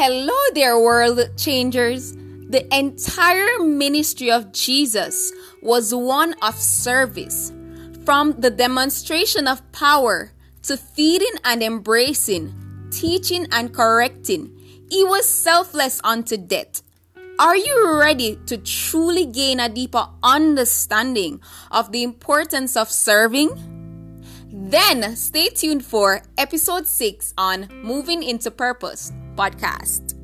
Hello there, world changers. The entire ministry of Jesus was one of service. From the demonstration of power to feeding and embracing, teaching and correcting, he was selfless unto death. Are you ready to truly gain a deeper understanding of the importance of serving? Then stay tuned for episode 6 on Moving into Purpose podcast.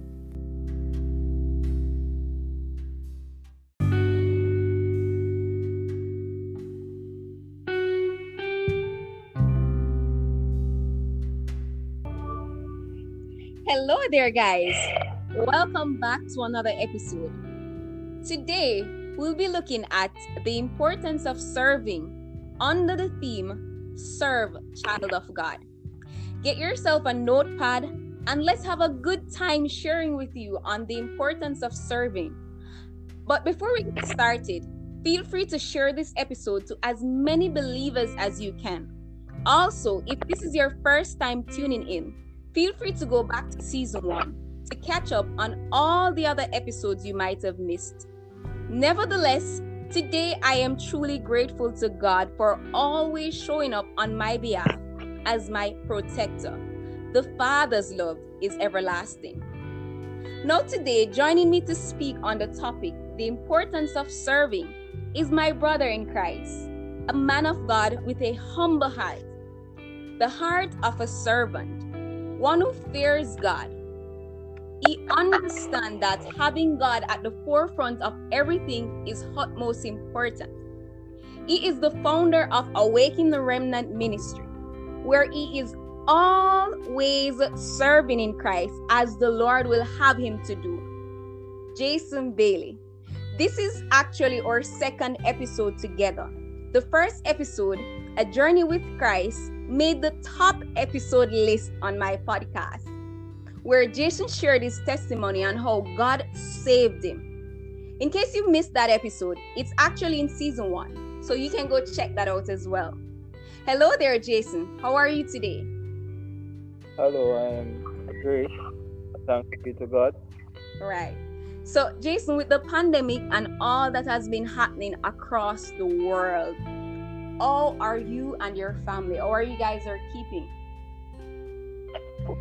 Hello there, guys. Welcome back to another episode. Today, we'll be looking at the importance of serving under the theme Serve, Child of God. Get yourself a notepad and let's have a good time sharing with you on the importance of serving. But before we get started, feel free to share this episode to as many believers as you can. Also, if this is your first time tuning in, feel free to go back to season one to catch up on all the other episodes you might have missed. Nevertheless, today I am truly grateful to God for always showing up on my behalf as my protector. The Father's love is everlasting. Now, today, joining me to speak on the topic, the importance of serving, is my brother in Christ, a man of God with a humble heart, the heart of a servant, one who fears God. He understands that having God at the forefront of everything is utmost important. He is the founder of Awaken the Remnant Ministry, where he is always serving in Christ as the Lord will have him to do. Jason Bailey. This is actually our second episode together. The first episode, A Journey with Christ, made the top episode list on my podcast, where Jason shared his testimony on how God saved him. In case you missed that episode, it's actually in season one, so you can go check that out as well. Hello there, Jason. How are you today? Hello, I'm great. Thank you to God. Right. So, Jason, with the pandemic and all that has been happening across the world, how are you and your family? How are you guys are keeping?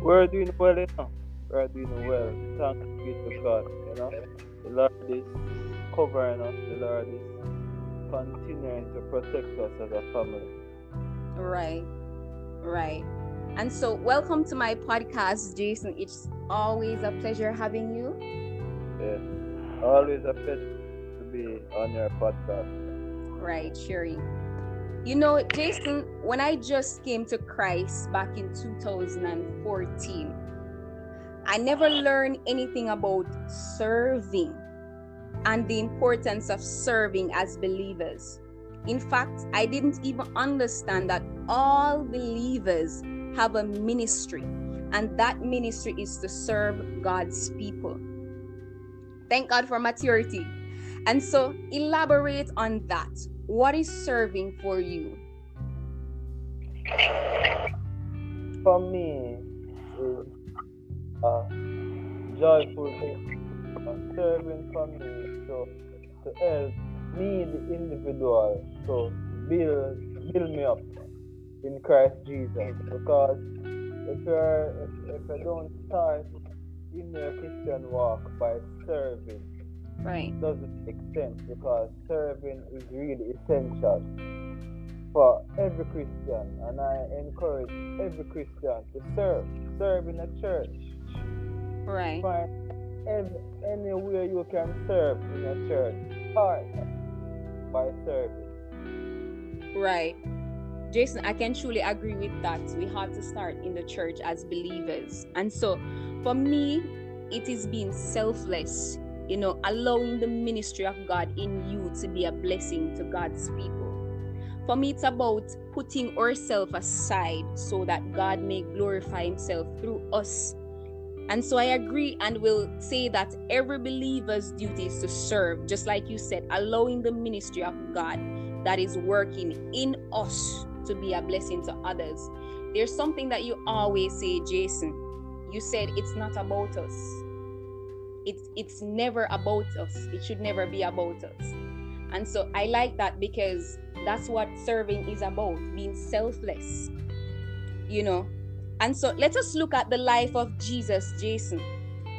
We're doing well, you know. We're doing well. Thank you to God, you know. The Lord is covering us. The Lord is continuing to protect us as a family. Right. Right. And so, welcome to my podcast, Jason. It's always a pleasure having you. Yes. Always a pleasure to be on your podcast. Right, Sherry. You know, Jason, when I just came to Christ back in 2014, I never learned anything about serving and the importance of serving as believers. In fact, I didn't even understand that all believers have a ministry, and that ministry is to serve God's people. Thank God for maturity. And so, elaborate on that. What is serving for you? For me, is a uh, joyful thing. Serving for me, so to help me, the individual, to build build me up in Christ Jesus. Because if you're if, if you don't start in your Christian walk by serving, Right. doesn't make sense because serving is really essential for every Christian, and I encourage every Christian to serve. Serve in a church. Right. Find every, anywhere you can serve in a church. Start by serving. Right. Jason, I can truly agree with that. We have to start in the church as believers. And so for me, it is being selfless, you know, allowing the ministry of God in you to be a blessing to God's people. For me, it's about putting ourselves aside so that God may glorify Himself through us. And so I agree and will say that every believer's duty is to serve, just like you said, allowing the ministry of God that is working in us to be a blessing to others. There's something that you always say, Jason. You said it's not about us, it's it's never about us. It should never be about us. And so i like that because that's what serving is about being selfless you know? And so let us look at the life of jesus jason.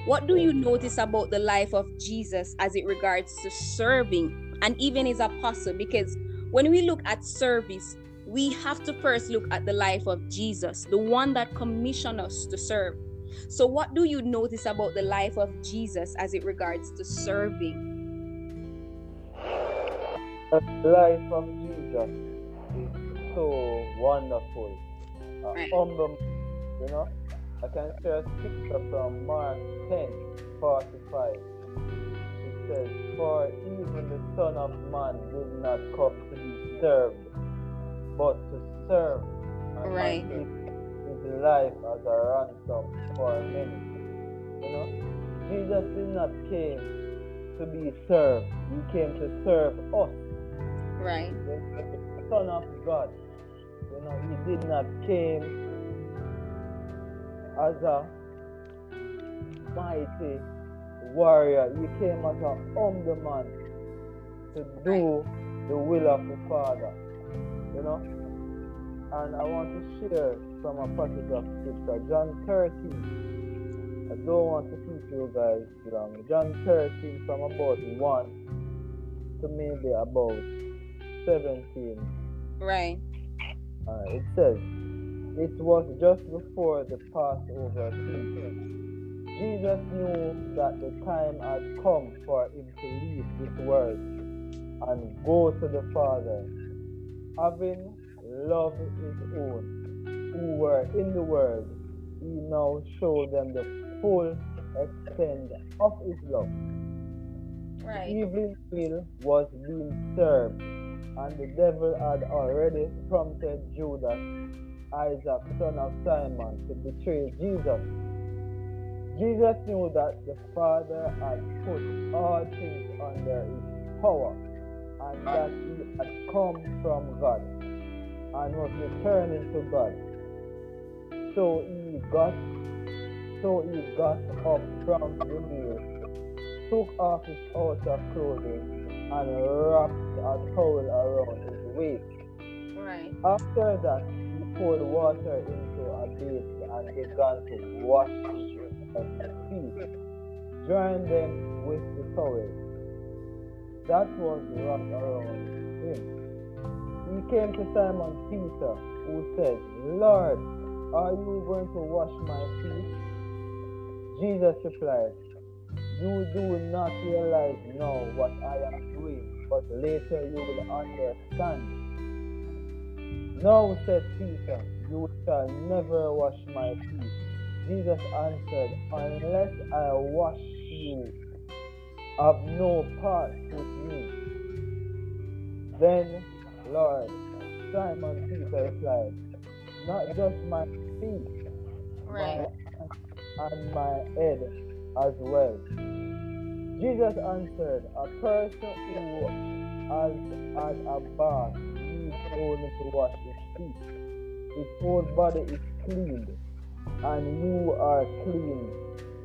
What do you notice about the life of jesus as it regards to serving and even his apostle? Because when we look at service we have to first look at the life of jesus the one that commissioned us to serve so, what do you notice about the life of Jesus as it regards to serving? The life of Jesus is so wonderful. Uh, right. Humble, you know. I can share a scripture from Mark 10 45. It says, For even the Son of Man did not come to be served, but to serve. And right his life as a ransom for many. You know, Jesus did not came to be served. He came to serve us. Right. The Son of God. You know, he did not came as a mighty warrior. He came as a humble man to do right. the will of the Father. You know? And I want to share from a passage of scripture, John 13. I don't want to keep you guys long. John 13 from about 1 to maybe about 17. Right. Uh, it says, It was just before the Passover season. Jesus knew that the time had come for him to leave this world and go to the Father, having loved his own who were in the world, he now showed them the full extent of his love. Right. The evening meal was being served, and the devil had already prompted Judas, Iscariot, son of Simon, to betray Jesus. Jesus knew that the Father had put all things under his power, and that he had come from God and was returning to God. So he got so he got up from the meal, took off his outer clothing, and wrapped a towel around his waist. Right. After that, he poured water into a basin and began to wash his feet, drying them with the towel that was wrapped around him. He came to Simon Peter, who said, Lord, are you going to wash my feet? Jesus replied, You do not realize now what I am doing, but later you will understand. No, said Peter, you shall never wash my feet. Jesus answered, Unless I wash you, have no part with me. Then, Lord, Simon Peter replied, Not just my feet, right. my, and my head as well. Jesus answered, A person who has had a bath needs only to wash his feet. His whole body is clean, and you are clean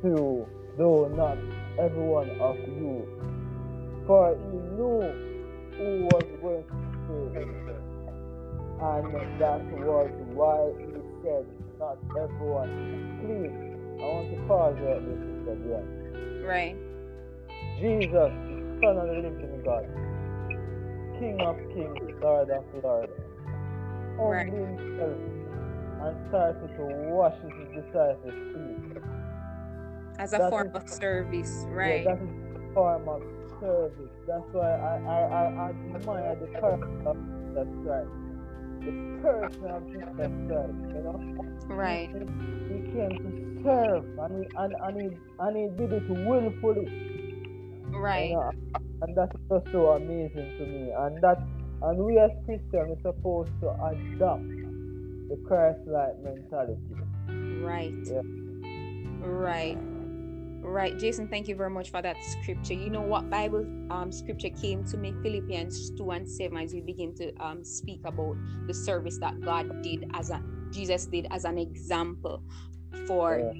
too, though not every one of you. For he knew who was going to him, and that was why he said, not everyone clean. I want to pause there, Sister Diane. Right. Jesus, Son of the living God, King of kings, Lord of lords, right. himself and started to wash his disciples' feet. As a that form is, of service, right? Yeah, that is a form of service. That's why I, I, I admire the character of Jesus Christ the person of Jesus Christ, you know? Right. He, he came to serve and he, and, and, he, and he did it willfully. Right. You know? And that's just so amazing to me. And that and we as Christians are supposed to adopt the Christ like mentality. Right. Yeah. Right. Right, Jason, thank you very much for that scripture. You know what Bible um, scripture came to me, Philippians 2 and 7, as we begin to um, speak about the service that God did as a Jesus did as an example for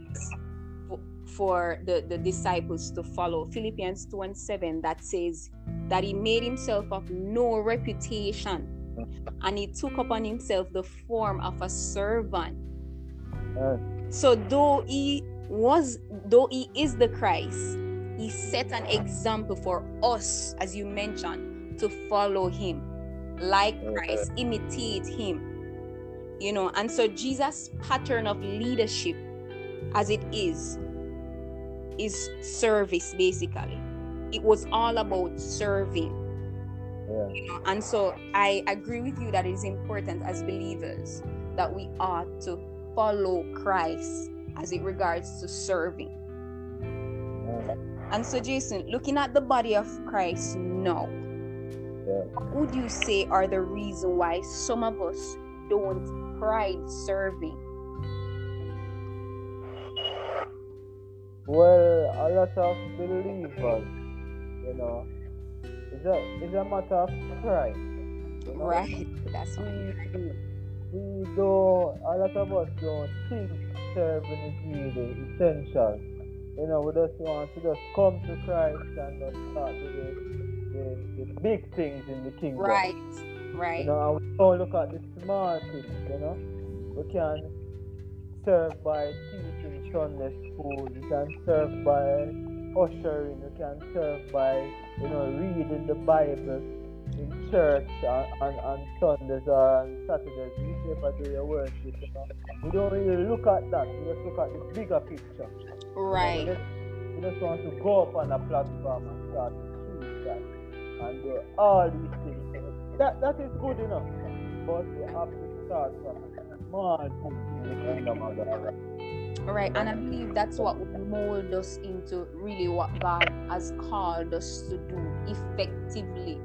for the, the disciples to follow. Philippians 2 and 7 that says that he made himself of no reputation and he took upon himself the form of a servant. Yes. So though he was though he is the Christ, he set an example for us, as you mentioned, to follow him. Like Christ, imitate him. You know, and so Jesus' pattern of leadership as it is is service basically it was all about serving Yeah. you know and so i agree with you that it is important as believers that we are to follow christ as it regards to serving and so jason looking at the body of christ now Yeah. what would you say are the reason why some of us don't pride serving Well, a lot of believers, you know, it's a, it's a matter of pride. you know. right that's what we, we don't, a lot of us don't think serving is really essential. You know, we just want to just come to Christ and just start with the, the, the big things in the kingdom. right right. You know, and we don't look at the small things, you know. We can serve by teaching Sunday school, we can serve by ushering, we can serve by, you know, reading the Bible in church on, on, on Sundays or on Saturdays, whichever day you worship, you know. We don't really look at that, we just look at the bigger picture. We right just, we just want to go up on a platform and start to preach and, and do all these things. That that is good enough. But we have to start from small things in the kingdom of God. Right, and I believe that's what will mold us into really what God has called us to do effectively.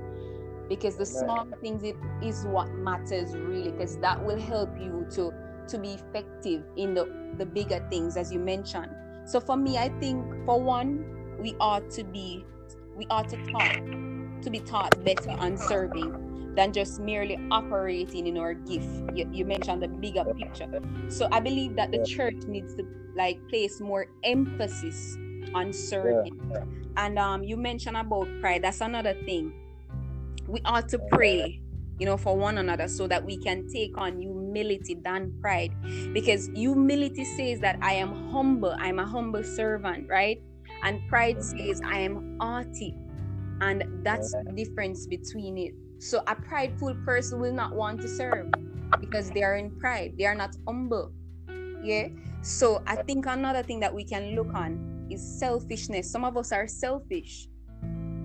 Because the small things it is what matters really, because that will help you to to be effective in the the bigger things as you mentioned. So for me, I think for one, we ought to be we ought to talk to be taught better on serving than just merely operating in our gift. You, you mentioned the bigger picture. So I believe that the Yeah. church needs to like place more emphasis on serving. And um you mentioned about pride. That's another thing. We ought to pray, you know, for one another so that we can take on humility than pride. Because humility says that I am humble, I'm a humble servant, right? And pride says I am haughty. And that's the difference between it. So a prideful person will not want to serve because they are in pride. They are not humble. Yeah. So I think another thing that we can look on is selfishness. Some of us are selfish.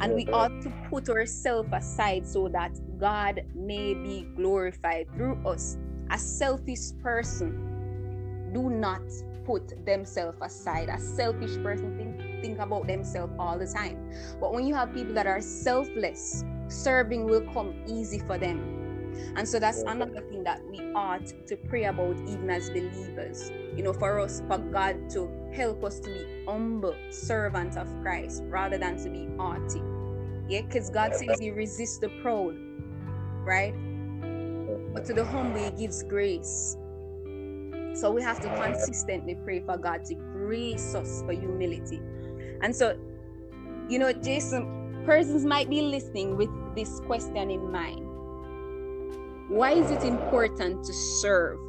And we ought to put ourselves aside so that God may be glorified through us. A selfish person do not put themselves aside. A selfish person think, think about themselves all the time. But when you have people that are selfless, serving will come easy for them. And so that's another thing that we ought to pray about, even as believers. You know, for us, for God to help us to be humble servants of Christ rather than to be haughty. Yeah, because God says He resists the proud, right? But to the humble, He gives grace. So we have to uh-huh. consistently pray for God to grace us for humility. And so, you know, Jason, persons might be listening with this question in mind. Why is it important to serve?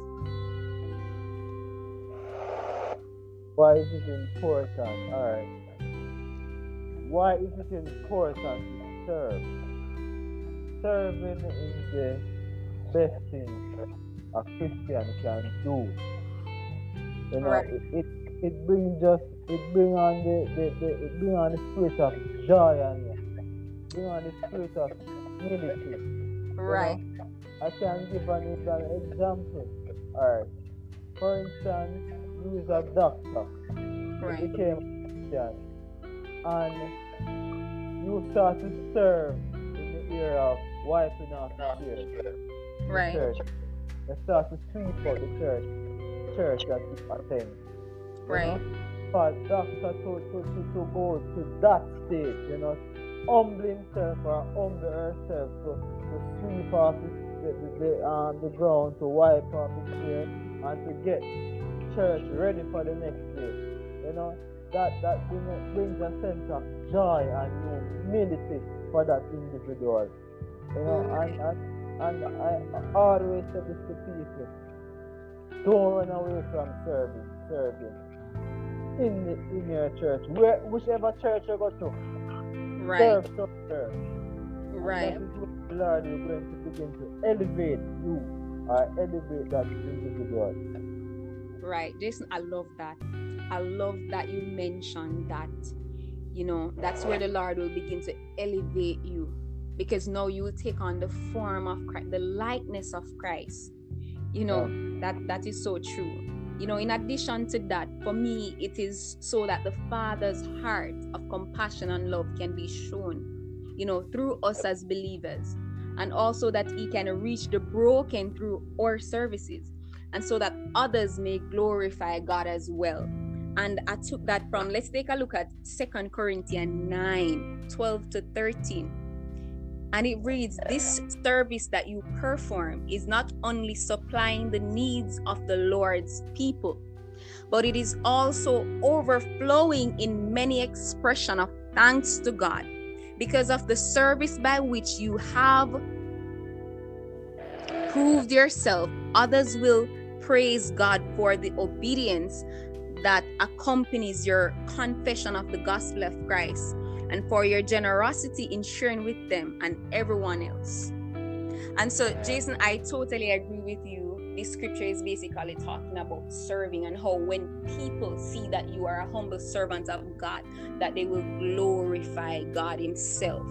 Why is it important? Alright. Why is it important to serve? Serving is the best thing a Christian can do. You know, Right. it, it it brings just it bring on the, the, the it bring on the spirit of joy and bring on the spirit of humility. Right. I can give an, example. Alright. For instance, you is a doctor. Right. became a Christian. And you start to serve in the era of wiping off the tears. the Right. Church. You start to sweep out the church church that you attend. you Right. know? For doctor to, to, to, to go to that stage, you know, humble himself or humble herself to, to sweep off the, the, the, um, the ground, to wipe off the chair, and to get church ready for the next day. You know, that that brings a sense of joy and humility for that individual. You know, mm. and, and, and I always say this to people don't run away from serving, serving in the, in your church, where whichever church you go to. Right. Serve, serve, serve. Right. And that is what the Lord is going to begin to elevate you or elevate that individual. Right, Jason, I love that. I love that you mentioned that. You know, that's where the Lord will begin to elevate you because now you will take on the form of Christ, the likeness of Christ. You know, that that is so true. You know, in addition to that, for me, it is so that the Father's heart of compassion and love can be shown, you know, through us as believers, and also that He can reach the broken through our services, and so that others may glorify God as well. And I took that from, let's take a look at Second Corinthians 9 12 to 13 and it reads This service that you perform is not only supplying the needs of the Lord's people, but it is also overflowing in many expression of thanks to God because of the service by which you have proved yourself. Others will praise God for the obedience that accompanies your confession of the gospel of Christ and for your generosity in sharing with them and everyone else. And so, Jason, I totally agree with you. This scripture is basically talking about serving and how when people see that you are a humble servant of God, that they will glorify God Himself.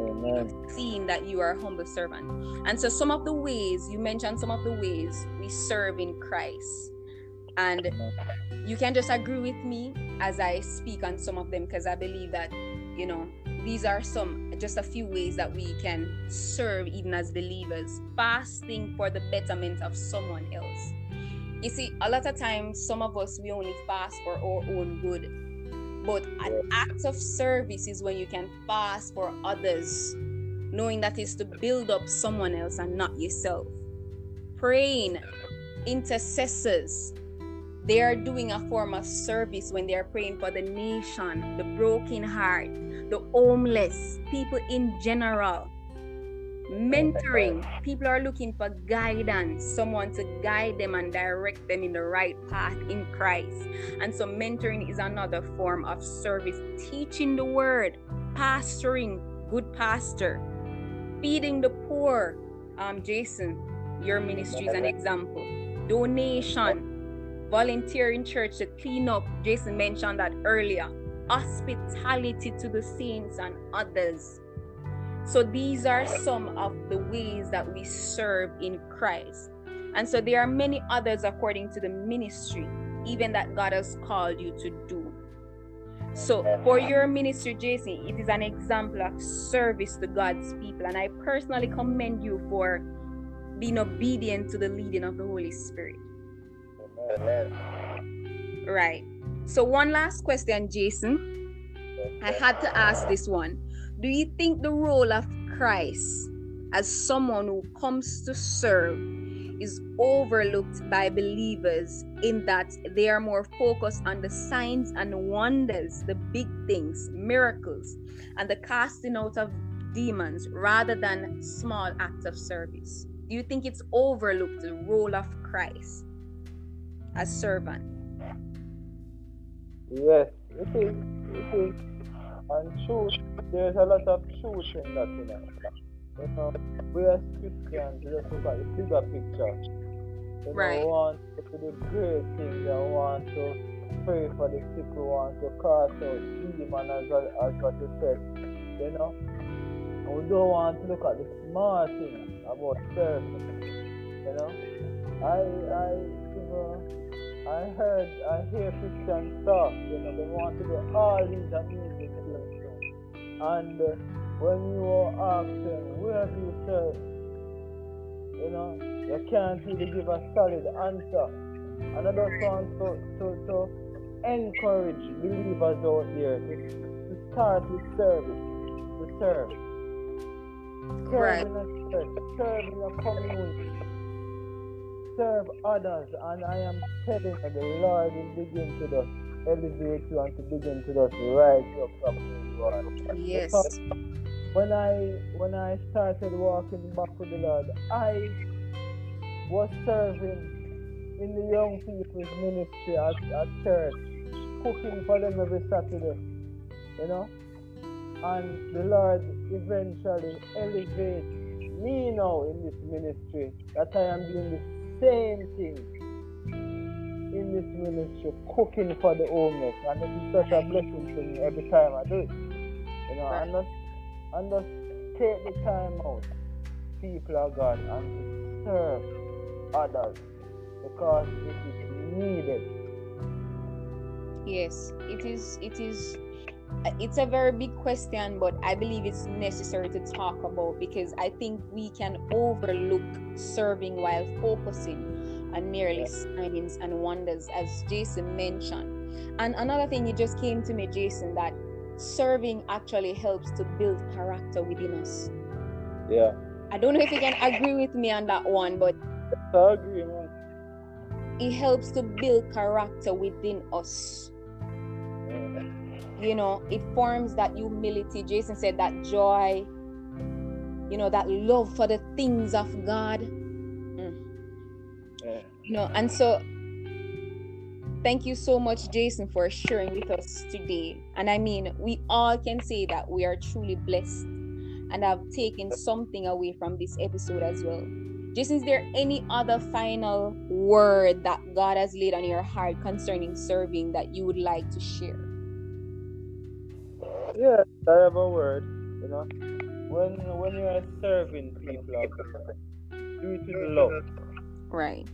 Amen. Seeing that you are a humble servant. And so, some of the ways you mentioned, some of the ways we serve in Christ. And uh-huh. you can just agree with me as I speak on some of them because I believe that, you know, these are some just a few ways that we can serve even as believers, fasting for the betterment of someone else. You see, a lot of times, some of us we only fast for our own good, but an act of service is when you can fast for others, knowing that is to build up someone else and not yourself. Praying, intercessors, they are doing a form of service when they are praying for the nation, the broken heart, the homeless, people in general. Mentoring, people are looking for guidance, someone to guide them and direct them in the right path in Christ. And so, mentoring is another form of service. Teaching the word, pastoring, good pastor, feeding the poor. Um, Jason, your ministry is an example. Donation, volunteering church to clean up. Jason mentioned that earlier. Hospitality to the saints and others. So these are some of the ways that we serve in Christ. And so there are many others according to the ministry, even that God has called you to do. So for your ministry, Jason, it is an example of service to God's people. And I personally commend you for being obedient to the leading of the Holy Spirit. Right. So, one last question, Jason. I had to ask this one. Do you think the role of Christ as someone who comes to serve is overlooked by believers in that they are more focused on the signs and wonders, the big things, miracles, and the casting out of demons rather than small acts of service? Do you think it's overlooked the role of Christ as servant? Yes, it is. It is. And truth, there's a lot of truth in that, you know. You know, we as Christians, we just look at the bigger picture. You know, Right. we want to do the great things we want to pray for the sick, we want to cast out demons as, well- as what you said, you know. And we don't want to look at the small things about service, you know. I, I, you know, I heard, I hear Christians talk, you know, they want to do all these amazing things. And uh, when you are asking, where do you serve? You know, you can't really give a solid answer. And I just want to, to, to encourage believers out there to, to start with service, to serve. Serve Right. in a church, serve in a community serve others, and I am telling you, the Lord will begin to just elevate you and to begin to just rise you up from where you are. Yes. Because when I when I started walking back with the Lord, I was serving in the young people's ministry at, at church, cooking for them every Saturday, you know. And the Lord eventually elevates me now in this ministry that I am doing the same thing in this ministry, cooking for the homeless, and it is such a blessing to me every time I do it. You know, and just and just take the time out, people of God, and to serve others because it is needed. Yes, it is. It is. Uh, It's a very big question, but I believe it's necessary to talk about because I think we can overlook serving while focusing on merely signs and wonders, as Jason mentioned. And another thing, it just came to me, Jason, that serving actually helps to build character within us. Yeah. I don't know if you can agree with me on that one, but I agree, man. it helps to build character within us. You know it forms that humility. Jason said that joy you know that love for the things of god. Mm. Yeah. you know and so thank you so much jason for sharing with us today. And i mean we all can say that we are truly blessed and have taken something away from this episode as well. Jason is there any other final word that god has laid on your heart concerning serving that you would like to share Yeah, I have a word, you know. When when you are serving people of do it with love. right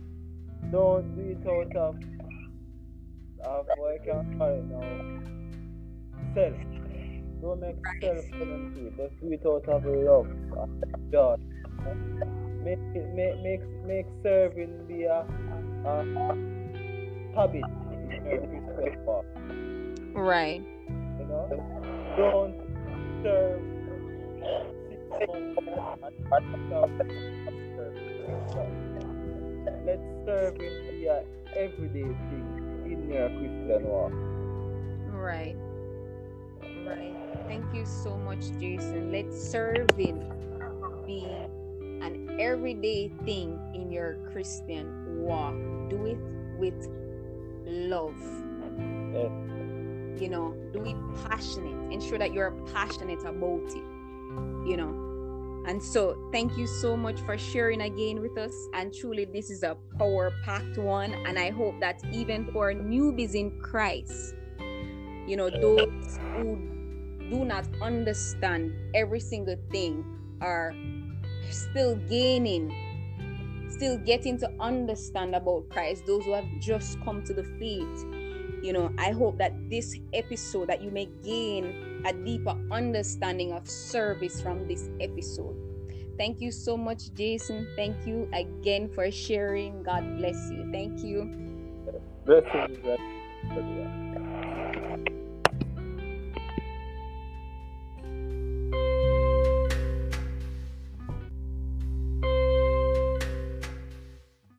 Don't do it out of of what I can call it now. Self. Don't make self come into it. Just do it out of love and joy. Make it make make make serving be a, a habit in your right You know? Don't serve six months and serve. Let's serve in be a everyday thing in your Christian walk. Right. Right. Thank you so much, Jason. Let serving be an everyday thing in your Christian walk. Do it with love. Yes. You know, do it passionate. Ensure that you're passionate about it. You know. And so, thank you so much for sharing again with us. And truly, this is a power packed one. And I hope that even for newbies in Christ, you know, those who do not understand every single thing are still gaining, still getting to understand about Christ, those who have just come to the faith. You know, I hope that this episode that you may gain a deeper understanding of service from this episode. Thank you so much, Jason. Thank you again for sharing. God bless you. Thank you. Blessings.